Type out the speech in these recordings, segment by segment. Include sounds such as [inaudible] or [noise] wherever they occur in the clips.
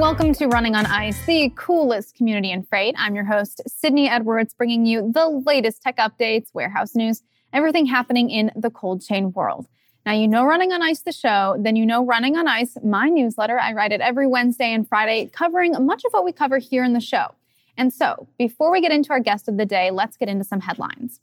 Welcome to Running on Ice, the coolest community in freight. I'm your host, Sydney Edwards, bringing you the latest tech updates, warehouse news, everything happening in the cold chain world. Now, you know Running on Ice, the show, then you know Running on Ice, my newsletter. I write it every Wednesday and Friday, covering much of what we cover here in the show. And so, before we get into our guest of the day, let's get into some headlines.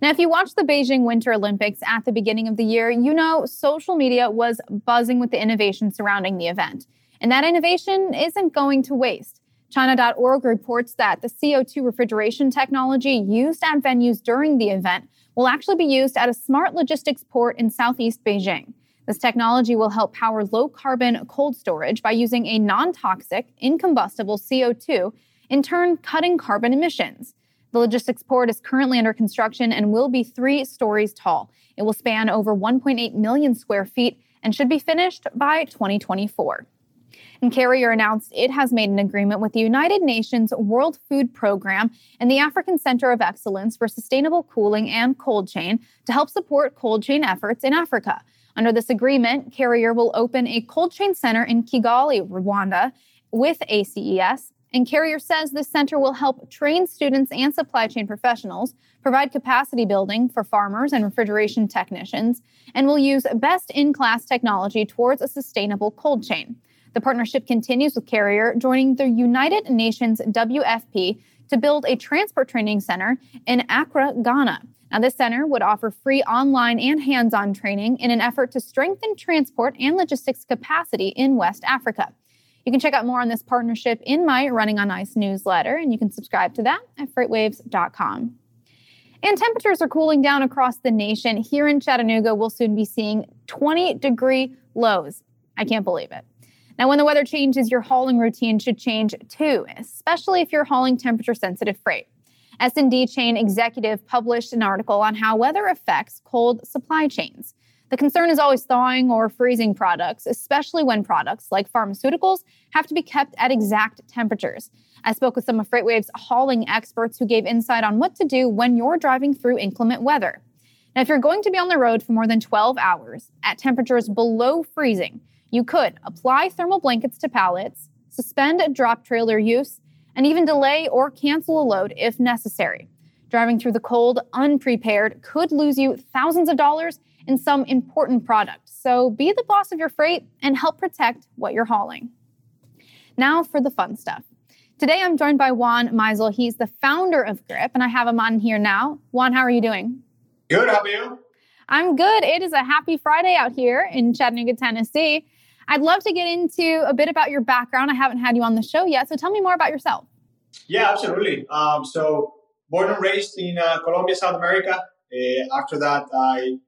Now, if you watched the Beijing Winter Olympics at the beginning of the year, you know social media was buzzing with the innovation surrounding the event. And that innovation isn't going to waste. China.org reports that the CO2 refrigeration technology used at venues during the event will actually be used at a smart logistics port in southeast Beijing. This technology will help power low carbon cold storage by using a non toxic, incombustible CO2, in turn, cutting carbon emissions. The logistics port is currently under construction and will be three stories tall. It will span over 1.8 million square feet and should be finished by 2024. And Carrier announced it has made an agreement with the United Nations World Food Program and the African Center of Excellence for Sustainable Cooling and Cold Chain to help support cold chain efforts in Africa. Under this agreement, Carrier will open a cold chain center in Kigali, Rwanda, with ACES. And Carrier says this center will help train students and supply chain professionals, provide capacity building for farmers and refrigeration technicians, and will use best in class technology towards a sustainable cold chain. The partnership continues with Carrier, joining the United Nations WFP to build a transport training center in Accra, Ghana. Now, this center would offer free online and hands on training in an effort to strengthen transport and logistics capacity in West Africa. You can check out more on this partnership in my Running on Ice newsletter, and you can subscribe to that at freightwaves.com. And temperatures are cooling down across the nation. Here in Chattanooga, we'll soon be seeing 20 degree lows. I can't believe it. Now, when the weather changes, your hauling routine should change too, especially if you're hauling temperature sensitive freight. S&D Chain executive published an article on how weather affects cold supply chains. The concern is always thawing or freezing products, especially when products like pharmaceuticals have to be kept at exact temperatures. I spoke with some of FreightWave's hauling experts who gave insight on what to do when you're driving through inclement weather. Now, if you're going to be on the road for more than 12 hours at temperatures below freezing, you could apply thermal blankets to pallets, suspend a drop trailer use, and even delay or cancel a load if necessary. Driving through the cold unprepared could lose you thousands of dollars in some important product. So be the boss of your freight and help protect what you're hauling. Now for the fun stuff. Today I'm joined by Juan Meisel. He's the founder of Grip, and I have him on here now. Juan, how are you doing? Good. How are you? I'm good. It is a happy Friday out here in Chattanooga, Tennessee. I'd love to get into a bit about your background. I haven't had you on the show yet, so tell me more about yourself. Yeah, absolutely. Um, so, born and raised in uh, Colombia, South America. Uh, after that, I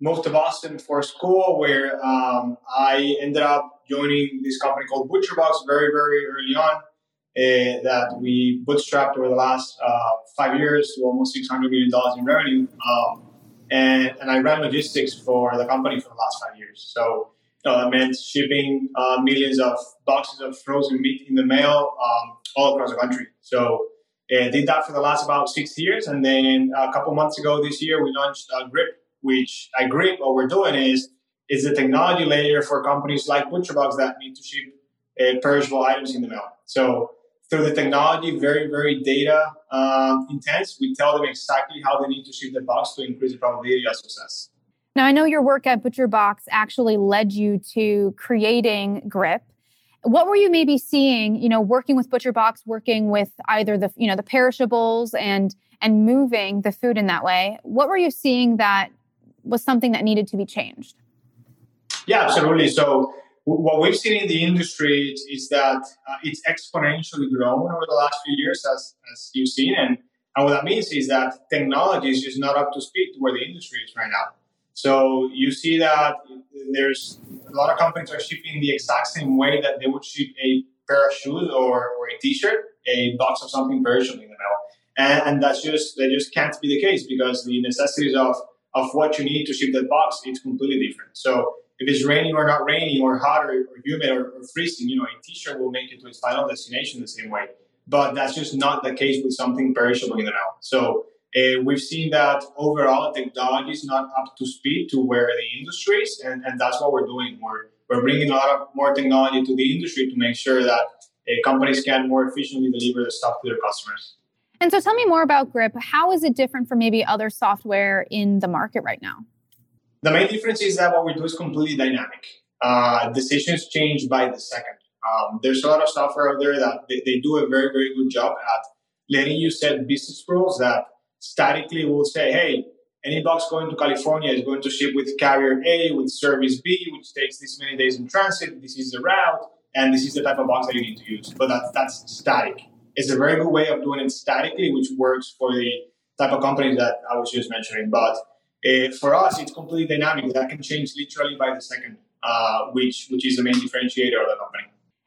moved to Boston for school, where um, I ended up joining this company called ButcherBox very, very early on. Uh, that we bootstrapped over the last uh, five years to almost $600 million in revenue. Um, and, and I ran logistics for the company for the last five years. So that meant shipping uh, millions of boxes of frozen meat in the mail um, all across the country. So uh, did that for the last about six years, and then a couple months ago this year we launched uh, Grip, which I Grip what we're doing is is the technology layer for companies like ButcherBox that need to ship uh, perishable items in the mail. So through the technology, very very data um, intense, we tell them exactly how they need to ship the box to increase the probability of success. Now, I know your work at ButcherBox actually led you to creating Grip. What were you maybe seeing, you know, working with ButcherBox, working with either the, you know, the perishables and and moving the food in that way? What were you seeing that was something that needed to be changed? Yeah, absolutely. So what we've seen in the industry is, that uh, it's exponentially grown over the last few years, as, as you've seen. And, and what that means is that technology is just not up to speed to where the industry is right now. So you see that there's a lot of companies are shipping the exact same way that they would ship a pair of shoes or, or a t-shirt, a box of something perishable in the mail. And, and that's just, that just can't be the case because the necessities of, of what you need to ship that box, it's completely different. So if it's raining or not raining or hot or, or humid or, or freezing, you know, a t-shirt will make it to its final destination the same way. but that's just not the case with something perishable in the mail. So uh, we've seen that overall technology is not up to speed to where the industry is, and, and that's what we're doing. We're, we're bringing a lot of more technology to the industry to make sure that uh, companies can more efficiently deliver the stuff to their customers. And so tell me more about Grip. How is it different from maybe other software in the market right now? The main difference is that what we do is completely dynamic. Uh, decisions change by the second. Um, there's a lot of software out there that they, they do a very, very good job at letting you set business rules that statically will say, hey, any box going to California is going to ship with carrier A with service B, which takes this many days in transit. This is the route, and this is the type of box that you need to use. But that, that's static. It's a very good way of doing it statically, which works for the type of companies that I was just mentioning. But uh, for us, it's completely dynamic. That can change literally by the second, uh, which which is the main differentiator of the company.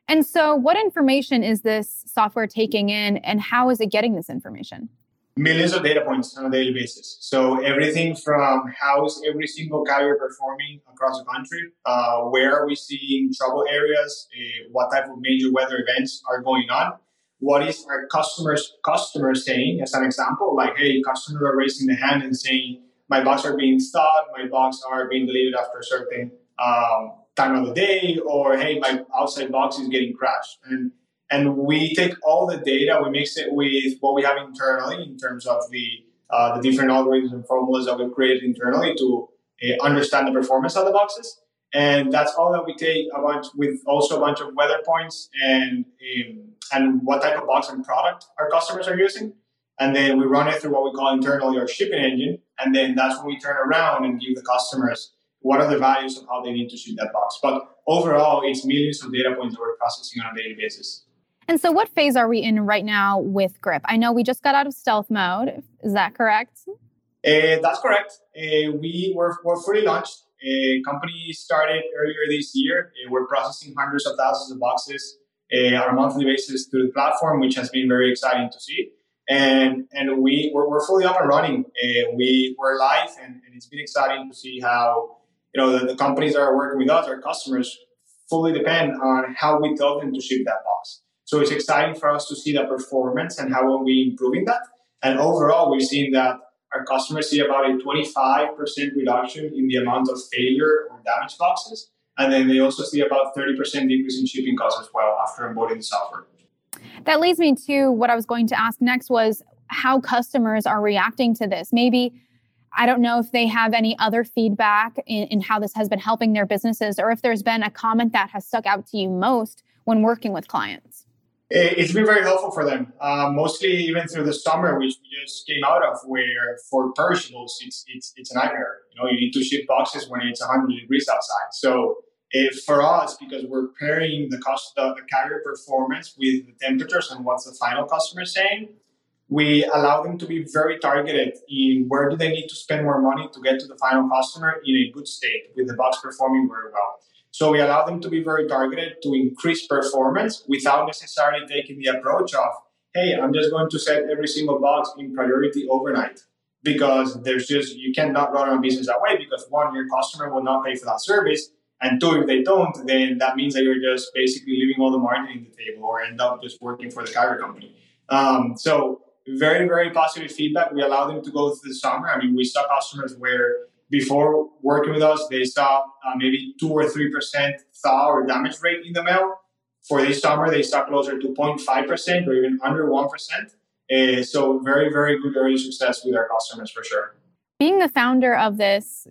And so, what information is this software taking in, and how is it getting this information? Millions of data points on a daily basis. So everything from how's every single carrier performing across the country, uh, where are we seeing trouble areas, uh, what type of major weather events are going on, what is our customers customers saying as an example, like hey, customers are raising the hand and saying my box are being stalled, my box are being deleted after a certain um, time of the day, or hey, my outside box is getting crashed. And and we take all the data, we mix it with what we have internally in terms of the uh, the different algorithms and formulas that we've created internally to uh, understand the performance of the boxes. And that's all that we take a bunch with also a bunch of weather points and um, and what type of box and product our customers are using. And then we run it through what we call internally our shipping engine. And then that's when we turn around and give the customers what are the values of how they need to ship that box. But overall, it's millions of data points that we're processing on a daily basis. And so, what phase are we in right now with Grip? I know we just got out of stealth mode. Is that correct? Uh, that's correct. Uh, we were, were fully launched. A company started earlier this year. Uh, we're processing hundreds of thousands of boxes uh, on a monthly basis through the platform, which has been very exciting to see. And and we we're, we're fully up and running. Uh, we were live, and, and, it's been exciting to see how you know the, the, companies that are working with us, our customers, fully depend on how we tell them to ship that box. So it's exciting for us to see the performance and how are we improving that. And overall, we've seen that our customers see about a 25% reduction in the amount of failure or damaged boxes. And then they also see about 30% decrease in shipping costs as well after onboarding the software. That leads me to what I was going to ask next was how customers are reacting to this. Maybe I don't know if they have any other feedback in, in, how this has been helping their businesses or if there's been a comment that has stuck out to you most when working with clients. It's been very helpful for them, uh, mostly even through the summer, which we just came out of, where for perishables, it's, it's, it's a nightmare. You know, you need to ship boxes when it's 100 degrees outside. So if for us, because we're pairing the cost of the carrier performance with the temperatures and what's the final customer saying, we allow them to be very targeted in where do they need to spend more money to get to the final customer in a good state with the box performing very well. So we allow them to be very targeted to increase performance without necessarily taking the approach of, hey, I'm just going to set every single box in priority overnight. Because there's just, you cannot run a business that way because one, your customer will not pay for that service. And two, if they don't, then that means that you're just basically leaving all the margin in the table or end up just working for the carrier company. Um, so very, very positive feedback. We allow them to go through the summer. I mean, we saw customers where before working with us, they saw uh, maybe two or three percent thaw or damage rate in the mail. For this summer, they saw closer to 0.5 percent or even under one percent. Uh, so very, very good early success with our customers for sure being the founder of this,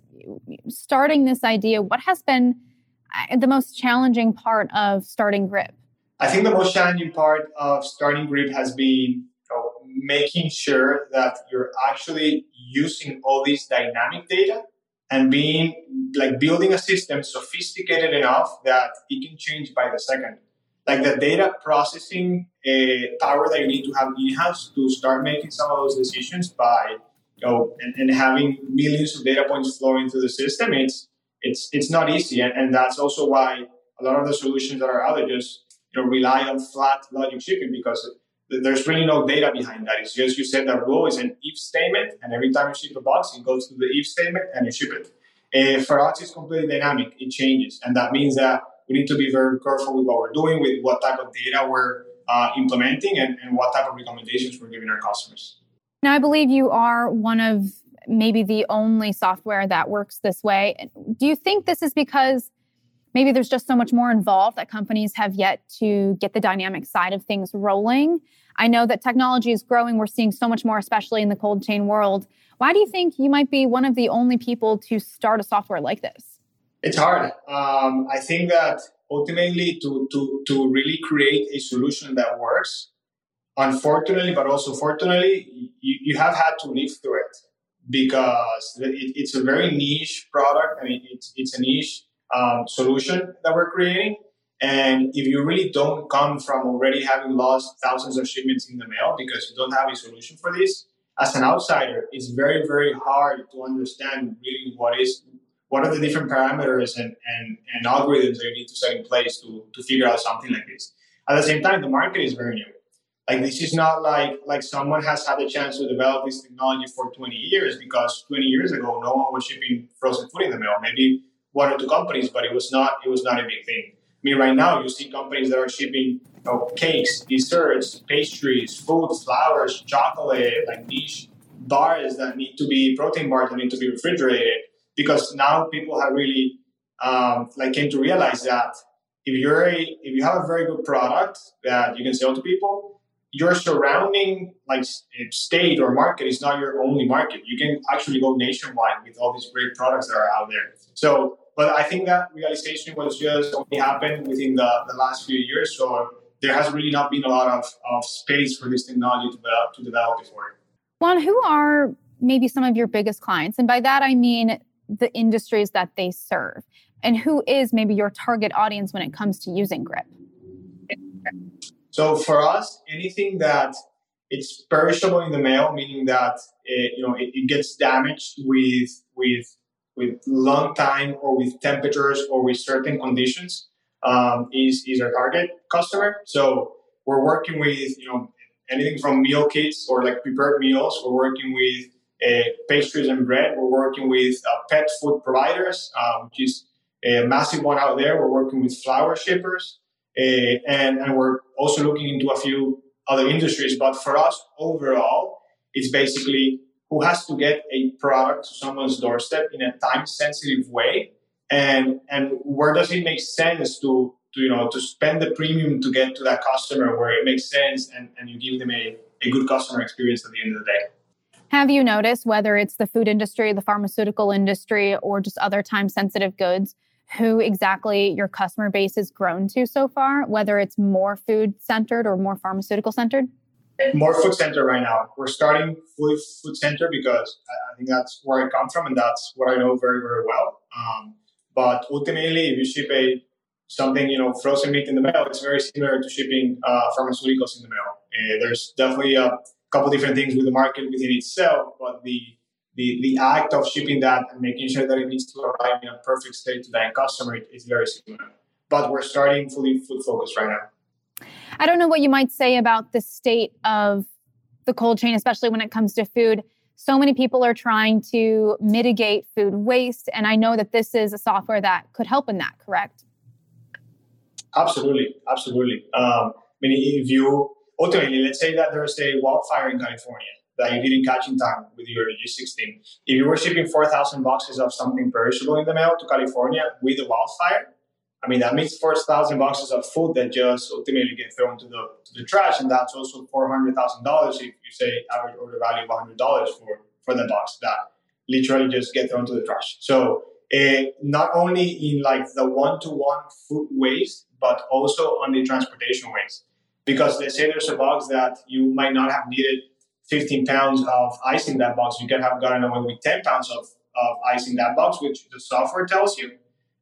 starting this idea, what has been uh, the most challenging part of starting Grip? I think the most challenging part of starting Grip has been making sure that you're actually using all this dynamic data and being like building a system sophisticated enough that it can change by the second. Like the data processing uh, power that you need to have in house to start making some of those decisions by you know, and, and having millions of data points flowing through the system, it's it's it's not easy, and, and that's also why a lot of the solutions that are out there just you know rely on flat logic shipping because there's really no data behind that. It's just you set that rule is an if statement, and every time you ship a box, it goes to the if statement and you ship it. Uh, for us, it's completely dynamic. It changes, and that means that we need to be very careful with what we're doing, with what type of data we're uh, implementing and, and what type of recommendations we're giving our customers. Now, I believe you are one of maybe the only software that works this way. Do you think this is because maybe there's just so much more involved that companies have yet to get the dynamic side of things rolling? I know that technology is growing. We're seeing so much more, especially in the cold chain world. Why do you think you might be one of the only people to start a software like this? It's hard. Um, I think that ultimately to, to, to really create a solution that works, unfortunately, but also fortunately, you, you have had to live through it because it, it's a very niche product and mean, it's, it's a niche um, solution that we're creating. And if you really don't come from already having lost thousands of shipments in the mail because you don't have a solution for this, as an outsider, it's very, very hard to understand really what is what are the different parameters and, and, and algorithms that you need to set in place to, to figure out something like this. At the same time, the market is very new. Like this is not like like someone has had a chance to develop this technology for 20 years because 20 years ago no one was shipping frozen food in the mail. Maybe one or two companies, but it was not it was not a big thing. I mean, right now you see companies that are shipping you know, cakes, desserts, pastries, foods, flowers, chocolate, like niche bars that need to be protein bars that need to be refrigerated because now people have really um, like came to realize that if you're a if you have a very good product that you can sell to people your surrounding like state or market is not your only market. You can actually go nationwide with all these great products that are out there. So, but I think that realization was just only happened within the, the last few years. So there has really not been a lot of, of space for this technology to develop, to develop before. Juan, who are maybe some of your biggest clients? And by that, I mean the industries that they serve. And who is maybe your target audience when it comes to using Grip? So for us, anything that it's perishable in the mail, meaning that it, you know it, it, gets damaged with with with long time or with temperatures or with certain conditions, um, is is our target customer. So we're working with you know anything from meal kits or like prepared meals. We're working with uh, pastries and bread. We're working with uh, pet food providers, uh, which is a massive one out there. We're working with flower shippers. Uh, and, and we're also looking into a few other industries. But for us, overall, it's basically who has to get a product to someone's doorstep in a time sensitive way, and and where does it make sense to to you know to spend the premium to get to that customer where it makes sense and, and you give them a, a good customer experience at the end of the day. Have you noticed whether it's the food industry, the pharmaceutical industry, or just other time sensitive goods? who exactly your customer base has grown to so far, whether it's more food centered or more pharmaceutical centered? More food center right now. We're starting fully food center because I think that's where I come from and that's what I know very, very well. Um, but ultimately, if you ship a something, you know, frozen meat in the mail, it's very similar to shipping uh, pharmaceuticals in the mail. Uh, there's definitely a couple different things with the market within itself, but the the, the act of shipping that and making sure that it needs to arrive in a perfect state to the end customer is very similar. But we're starting fully food focused right now. I don't know what you might say about the state of the cold chain, especially when it comes to food. So many people are trying to mitigate food waste. And I know that this is a software that could help in that, correct? Absolutely. Absolutely. Um, I mean, if you ultimately, let's say that there's a wildfire in California that you didn't catch in time with your G16. If you were shipping 4,000 boxes of something perishable in the mail to California with a wildfire, I mean, that means 4,000 boxes of food that just ultimately get thrown to the, to the trash. And that's also $400,000 if you say average order value of $100 for, for the box that literally just get thrown to the trash. So uh, not only in like the one-to-one food waste, but also on the transportation waste. Because let's say there's a box that you might not have needed 15 pounds of ice in that box, you can have gotten away with 10 pounds of, of ice in that box, which the software tells you,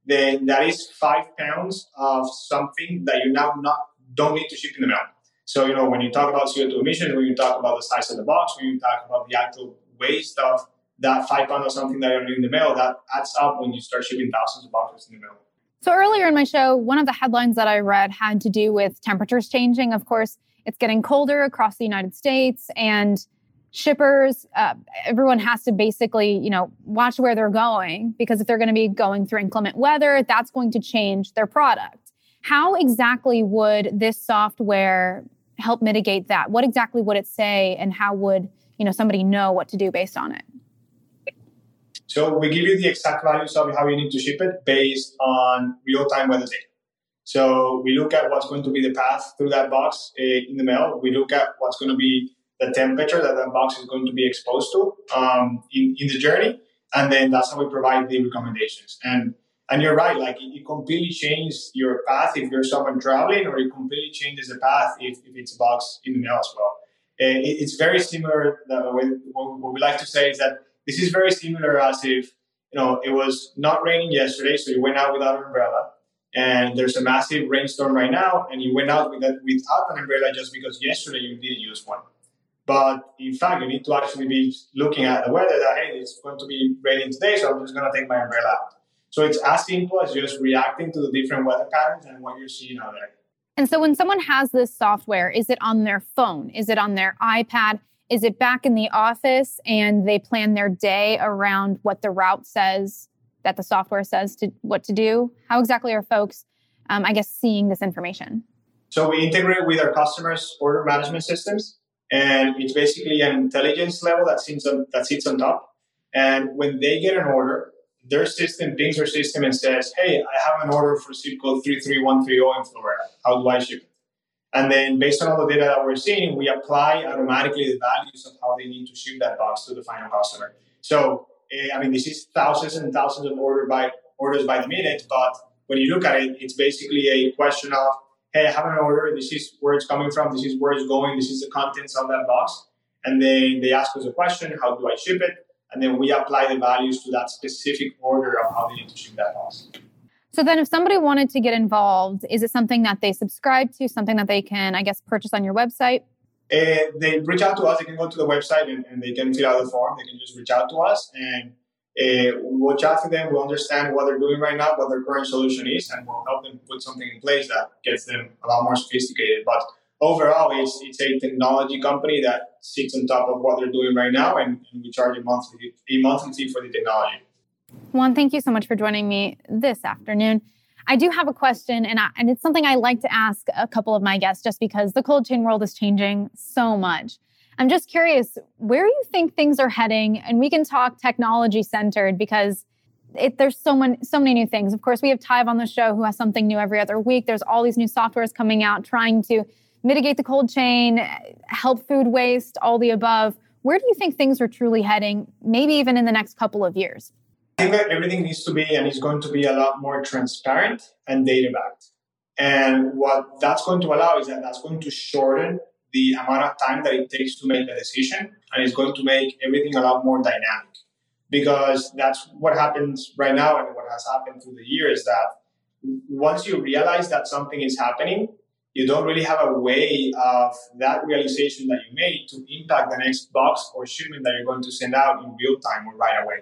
then that is five pounds of something that you now not don't need to ship in the mail. So, you know, when you talk about CO2 emissions, when you talk about the size of the box, when you talk about the actual waste of that five pounds of something that you're in the mail, that adds up when you start shipping thousands of boxes in the mail. So earlier in my show, one of the headlines that I read had to do with temperatures changing. Of course, it's getting colder across the United States and shippers uh, everyone has to basically you know watch where they're going because if they're going to be going through inclement weather that's going to change their product How exactly would this software help mitigate that? What exactly would it say and how would, you know, somebody know what to do based on it? So we give you the exact values of how you need to ship it based on real-time weather data. So we look at what's going to be the path through that box uh, in the mail. We look at what's going to be the temperature that that box is going to be exposed to um, in, in the journey. And then that's how we provide the recommendations. And and you're right, like it, it completely changes your path if you're someone traveling, or it completely changes the path if, if it's a box in the mail as well. Uh, it, it's very similar. Way, what we like to say is that this is very similar as if you know it was not raining yesterday, so you went out without an umbrella, and there's a massive rainstorm right now, and you went out with that, without an umbrella just because yesterday you didn't use one. But in fact, you need to actually be looking at the weather that, hey, it's going to be raining today, so I'm just going to take my umbrella out. So it's as simple as just reacting to the different weather patterns and what you're seeing out there. And so when someone has this software, is it on their phone? Is it on their iPad? Is it back in the office and they plan their day around what the route says that the software says to what to do? How exactly are folks, um, I guess, seeing this information? So we integrate with our customers' order management systems and it's basically an intelligence level that sits on that sits on top. And when they get an order, their system pings our system and says, "Hey, I have an order for zip code three three one three zero in Florida. How do I ship it?" And then, based on all the data that we're seeing, we apply automatically the values of how they need to ship that box to the final customer. So, uh, I mean, this is thousands and thousands of order by orders by the minute, but when you look at it, it's basically a question of hey, I have an order. This is where it's coming from. This is where it's going. This is the contents of that box. And then they ask us a question, how do I ship it? And then we apply the values to that specific order of how they need to ship that box. So then if somebody wanted to get involved, is it something that they subscribe to, something that they can, I guess, purchase on your website? Uh, they reach out to us. They can go to the website and, and they can fill out the form. They can just reach out to us and uh, we'll chat to them, we'll understand what they're doing right now, what their current solution is, and we'll help them put something in place that gets them a lot more sophisticated. But overall, it's, it's a technology company that sits on top of what they're doing right now, and, and we charge a monthly, a monthly fee for the technology. Juan, thank you so much for joining me this afternoon. I do have a question, and, I, and it's something I like to ask a couple of my guests just because the cold chain world is changing so much. I'm just curious where you think things are heading, and we can talk technology centered because it, there's so many so many new things. Of course, we have Tive on the show who has something new every other week. There's all these new softwares coming out trying to mitigate the cold chain, help food waste, all the above. Where do you think things are truly heading, maybe even in the next couple of years? I think that everything needs to be and is going to be a lot more transparent and data backed. And what that's going to allow is that that's going to shorten the amount of time that it takes to make a decision and it's going to make everything a lot more dynamic. Because that's what happens right now and what has happened through the years that once you realize that something is happening you don't really have a way of that realization that you made to impact the next box or shipment that you're going to send out in real time or right away.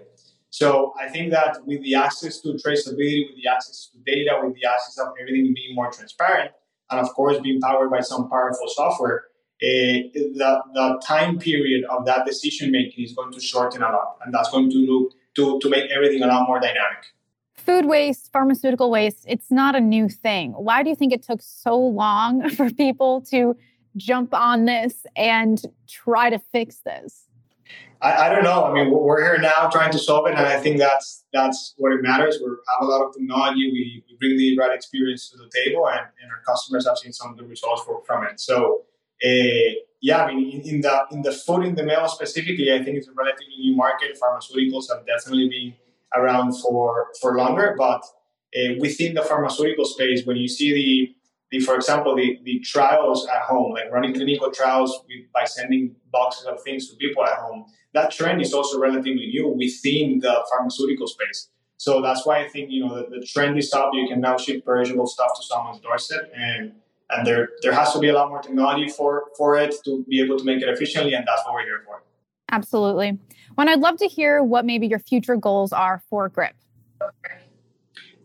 So i think that with the access to traceability with the access to data with the access of everything being more transparent and of course being powered by some powerful software uh, the, the time period of that decision making is going to shorten a lot, and that's going to look to, to make everything a lot more dynamic. Food waste, pharmaceutical waste, it's not a new thing. Why do you think it took so long [laughs] for people to jump on this and try to fix this? I, I, don't know. I mean, we're here now trying to solve it, and I think that's that's what it matters. We have a lot of technology. We, we bring the right experience to the table, and, and our customers have seen some of the results for, from it. So uh, yeah, I mean, in, in, the in the food in the mail specifically, I think it's a relatively new market. Pharmaceuticals have definitely been around for for longer, but uh, within the pharmaceutical space, when you see the the, for example, the, the trials at home, like running clinical trials with, by sending boxes of things to people at home, that trend is also relatively new within the pharmaceutical space. So that's why I think you know the, the trend is up. You can now ship perishable stuff to someone's doorstep, and and there there has to be a lot more technology for for it to be able to make it efficiently and that's what we're here for. Absolutely. Juan i'd love to hear what maybe your future goals are for grip.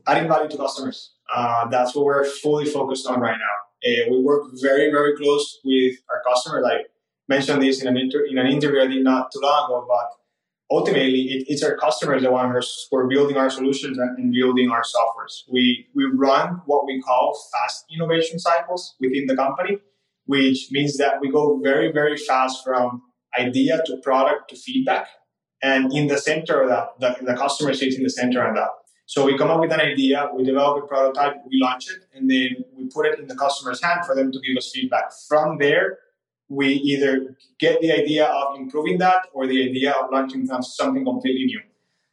Adding value to customers. Uh, that's what we're fully focused on right now. Uh, we work very very close with our customer. Like mentioned this in an inter- in an interview i did not too long ago but ultimately it, it's our customers that want us are building our solutions and, and building our softwares. We we run what we call fast innovation cycles within the company, which means that we go very very fast from idea to product to feedback, and in the center of that, the, the customer sits in the center of that. So we come up with an idea, we develop a prototype, we launch it, and then we put it in the customer's hand for them to give us feedback. From there, we either get the idea of improving that or the idea of launching something completely new.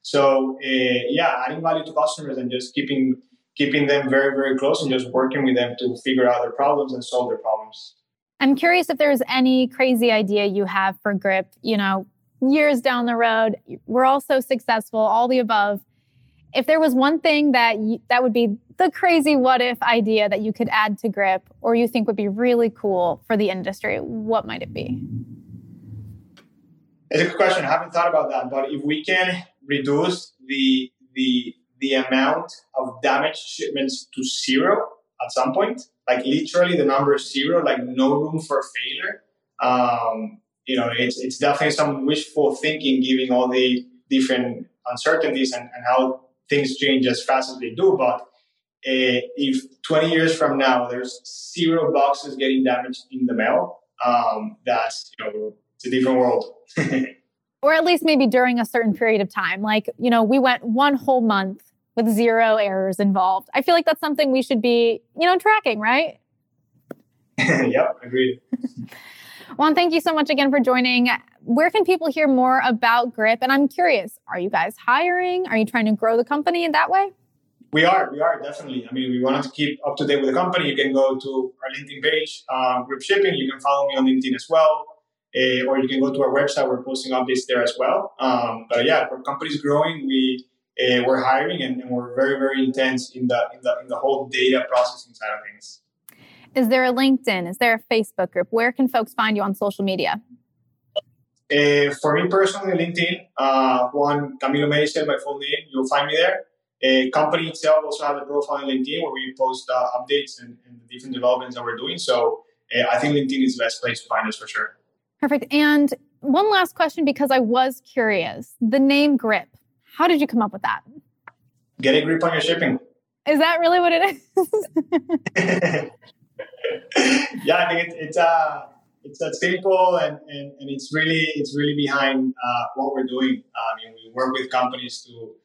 So uh, yeah, adding value to customers and just keeping keeping them very very close and just working with them to figure out their problems and solve their problems. I'm curious if there's any crazy idea you have for Grip. You know, years down the road, we're all so successful, all the above. If there was one thing that that would be the crazy what if idea that you could add to Grip or you think would be really cool for the industry, what might it be? It's a good question. I haven't thought about that, but if we can reduce the the the amount of damaged shipments to zero at some point, like literally the number is zero, like no room for failure. Um, you know, it's it's definitely some wishful thinking, given all the different uncertainties and, and how things change as fast as they do. But uh, if 20 years from now there's zero boxes getting damaged in the mail, um, that's you know it's a different world. [laughs] or at least maybe during a certain period of time. Like you know, we went one whole month with zero errors involved. I feel like that's something we should be you know tracking, right? [laughs] yep, agreed. [laughs] Juan, thank you so much again for joining. Where can people hear more about Grip? And I'm curious, are you guys hiring? Are you trying to grow the company in that way? We are, we are definitely. I mean, we wanted to keep up to date with the company. You can go to our LinkedIn page, uh, Grip Shipping. You can follow me on LinkedIn as well, uh, or you can go to our website. We're posting updates there as well. Um, but yeah, our company's growing. We uh, we're hiring, and, and, we're very, very intense in the in the in the whole data processing side of things. Is there a LinkedIn? Is there a Facebook group? Where can folks find you on social media? Uh, for me personally, LinkedIn, uh, Juan Camilo Meisel, my full name. You'll find me there. A company itself also has a profile on LinkedIn where we post uh, updates and, and, the different developments that we're doing. So uh, I think LinkedIn is the best place to find us for sure. Perfect. And one last question because I was curious the name Grip, how did you come up with that? Get a grip on your shipping. Is that really what it is? [laughs] [laughs] [laughs] yeah, I think it, it's uh, it's that simple and, and, and it's really it's really behind uh, what we're doing. I mean, we work with companies to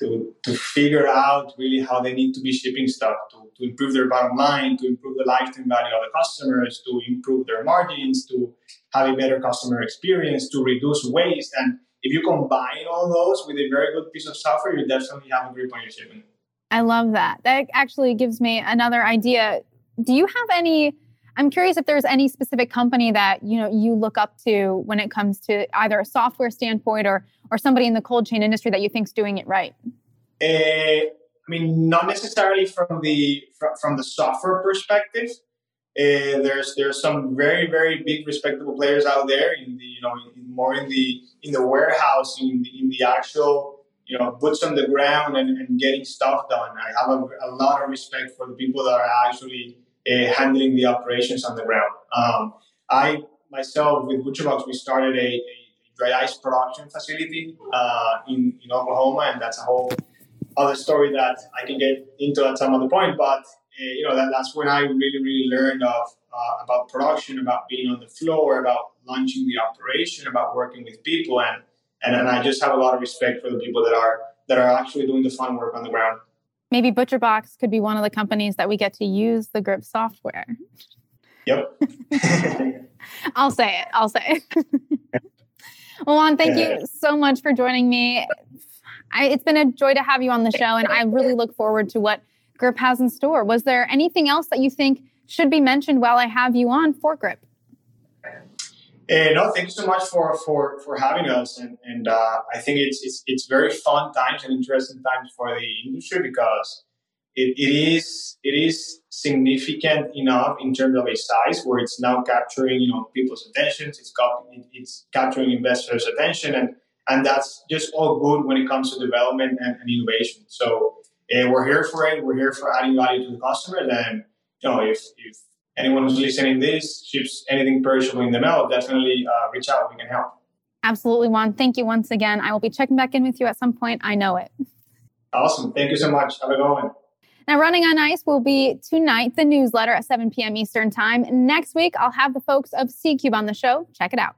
to, to figure out really how they need to be shipping stuff to, to improve their bottom line, to improve the lifetime value of the customers, to improve their margins, to have a better customer experience, to reduce waste. And if you combine all those with a very good piece of software, you definitely have a grip on your shipping. I love that. That actually gives me another idea. Do you have any? I'm curious if there's any specific company that you know you look up to when it comes to either a software standpoint or or somebody in the cold chain industry that you think's doing it right? Uh, I mean, not necessarily from the from, from the software perspective. Uh, there's there's some very very big respectable players out there in the you know in, more in the in the warehouse in the, in the actual you know boots on the ground and, and getting stuff done. I have a, a, lot of respect for the people that are actually uh, handling the operations on the ground. Um, I myself with ButcherBox we started a, a dry ice production facility uh, in, in Oklahoma, and that's a whole other story that I can get into at some other point. But uh, you know that, that's when I really really learned of uh, about production, about being on the floor, about launching the operation, about working with people, and, and and I just have a lot of respect for the people that are that are actually doing the fun work on the ground. Maybe ButcherBox could be one of the companies that we get to use the Grip software. Yep. [laughs] I'll say it. I'll say it. [laughs] Well, Juan, thank you so much for joining me. I, it's been a joy to have you on the show, and I really look forward to what Grip has in store. Was there anything else that you think should be mentioned while I have you on for Grip? Uh, no, thank you so much for for for having us, and and uh, I think it's it's it's very fun times and interesting times for the industry because it, it is it is significant enough in terms of a size where it's now capturing you know people's attentions. It's got it's capturing investors' attention, and and that's just all good when it comes to development and, and innovation. So uh, we're here for it. We're here for adding value to the customer. And you know if if anyone who's listening this ships anything perishable in the mail, definitely uh, reach out. We can help. Absolutely, Juan. Thank you once again. I will be checking back in with you at some point. I know it. Awesome. Thank you so much. Have a good one. Now, Running on Ice will be tonight, the newsletter at 7 p.m. Eastern Time. Next week, I'll have the folks of C Cube on the show. Check it out.